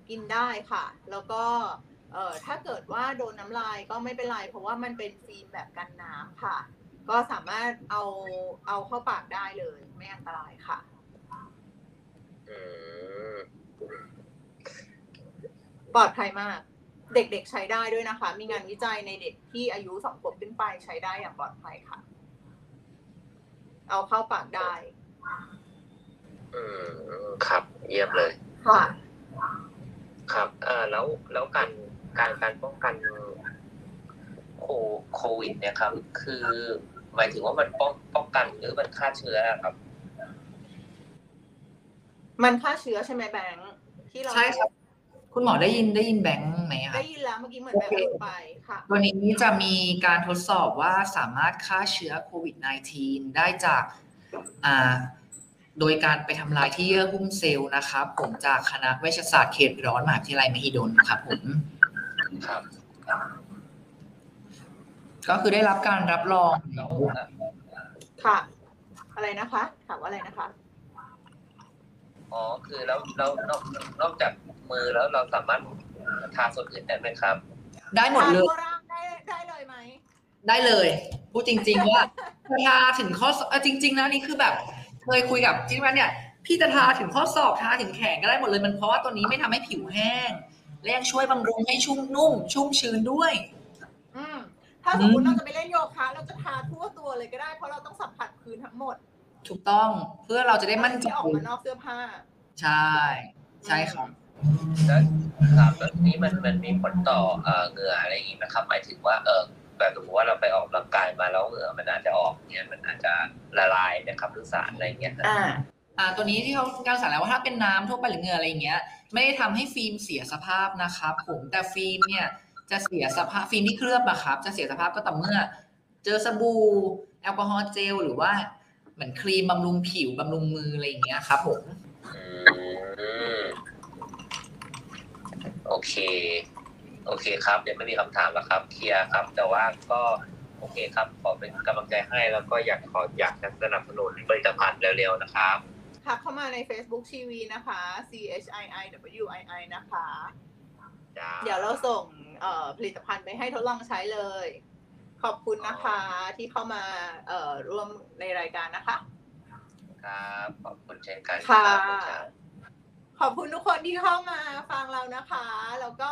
กินได้ค่ะ แล้วก็เอ่อถ้าเกิดว่าโดนน้ำลายก็ไม่เป็นไร เพราะว่ามันเป็นฟิล์มแบบกันน้ำค่ะ ก็สามารถเอาเอาเข้าปากได้เลย ไม่อันตรายค่ะอืมปลอดภัยมาก เด็กๆใช้ได้ด้วยนะคะ มีงานวิจัยในเด็กที่อายุสองขวบขึ้นไปใช้ได้อย่างปลอดภัยค่ะ เอาเข้าปากได้ อืมครับ เยี่ยมเลย ค่ะ ครับเอ่อแล้วแล้วการการการป้องกันโคโควิด เนี่ยครับ คือหมายถึงว่ามันป้องป้องกันหรือมันฆ่าเชื้อครับ มันฆ่าเชื้อใช่ไหมแบงค์ที่เราใช่ครับ คุณหมอได้ยินได้ยินแบงค์ ไหมครัได้บยินแล้วเมื่อกี้เหมือนแบบโอเคหลุดไปค่ะตัวนี้จะมีการทดสอบว่าสามารถฆ่าเชื้อโควิด -19 ได้จากอ่าโดยการไปทำลายที่เยื่อหุ้มเซลล์นะครับผมจากคณะเวชศาสตร์เขตร้อนมหาวิทยาลัยมหิดลครับผมครับก็คือได้รับการรับรองแล้วอะค่ะ อะไรนะคะถามว่าอะไรนะคะอ๋อคือแล้วแล้วนอกนอกจากมือแล้วเราสามารถ ทาส่วนอื่นได้ไหมครับ ได้หมดเลยทาทั่วร่างได้ได้เลยไหมได้เลยพูดจริง ๆ ว่าทาถึงข้อศอกเอ่อจริง ๆ นะนี่คือแบบ เคยคุยกับที่ว่าเนี่ยพี่จะทาถึงข้อศอกทาถึงแขนก็ได้หมดเลยมันเพราะว่าตัวนี้ไม่ทำให้ผิวแห้ง และยังช่วยบำรุงให้ชุ่มนุ่ม ชุ่มชื้นด้วย อืมถ้าสมมติอืมเราจะไปเล่นโยคะ เราจะทาทั่วตัวเลยก็ได้ เพราะเราต้องสัมผัสพื้นทั้งหมดถูกต้องเพื่อเราจะได้มั่นใจที่ออกมานอกเสื้อผ้า ใช่ ใช่ครับ แล้วครับแล้วทีนี้มันมันมีผลต่อเอ่อเหงื่ออะไรอย่างนี้ไหมครับ หมายถึงว่าเออแบบสมมติว่าเราไปออกกำลังกายมาแล้วเหงื่อมันอาจจะออกเนี่ยมันอาจจะละลายนะครับหรือสารอะไรอย่างเงี้ยอ่าอ่าตัวนี้ที่เขาการสั่งแล้วว่าถ้าเป็นน้ำทั่วไปหรือเหงื่ออะไรอย่างเงี้ย ไม่ได้ทำให้ฟิล์มเสียสภาพนะครับผมแต่ฟิล์มเนี่ยจะเสียสภาพฟิล์มที่เคลือบอะครับ จะเสียสภาพก็ต่อเมื่อ เจอสบู่แอลกอฮอล์เจลหรือว่าเหมือนครีมบำรุงผิวบำรุงมืออะไรอย่างเงี้ยครับผม อืม โอเค โอเคครับ เดี๋ยวไม่มีคำถามแล้วครับ เคลียร์ครับ แต่ว่าก็โอเคครับ ขอเป็นกำลังใจให้แล้วก็อยากขออยากจะสนับสนุนผลิตภัณฑ์เร็วๆนะครับทักเข้ามาใน Facebook ชีวีนะคะ C H I I W I I นะคะจ้าเดี๋ยวเราส่งเอ่อผลิตภัณฑ์ไปให้ทดลองใช้เลย ขอบคุณนะคะที่เข้ามาเอ่อร่วมในรายการนะคะ ครับ ขอบคุณเช่นกันค่ะรับอาจารย์ ขอบคุณทุกคนที่เข้ามาฟังเรานะคะ แล้วก็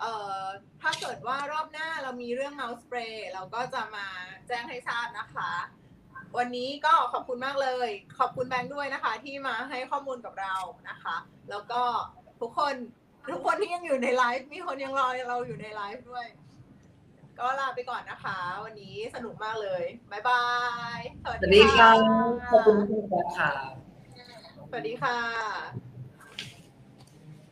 เอ่อถ้าเกิดว่ารอบหน้าเรามีเรื่องเมาส์สเปรย์เราก็จะมาแจ้งให้ทราบนะคะ วันนี้ก็ขอบคุณมากเลย ขอบคุณแบงค์ด้วยนะคะ ที่มาให้ข้อมูลกับเรานะคะ แล้วก็ทุกคนทุกคนที่ยังอยู่ในไลฟ์มีคนยังรอเราอยู่ในไลฟ์ด้วย ก็ลาไปก่อนนะคะ วันนี้สนุกมากเลยบ๊ายบายสวัสดีครับขอบคุณคุณครับสวัสดีค่ะ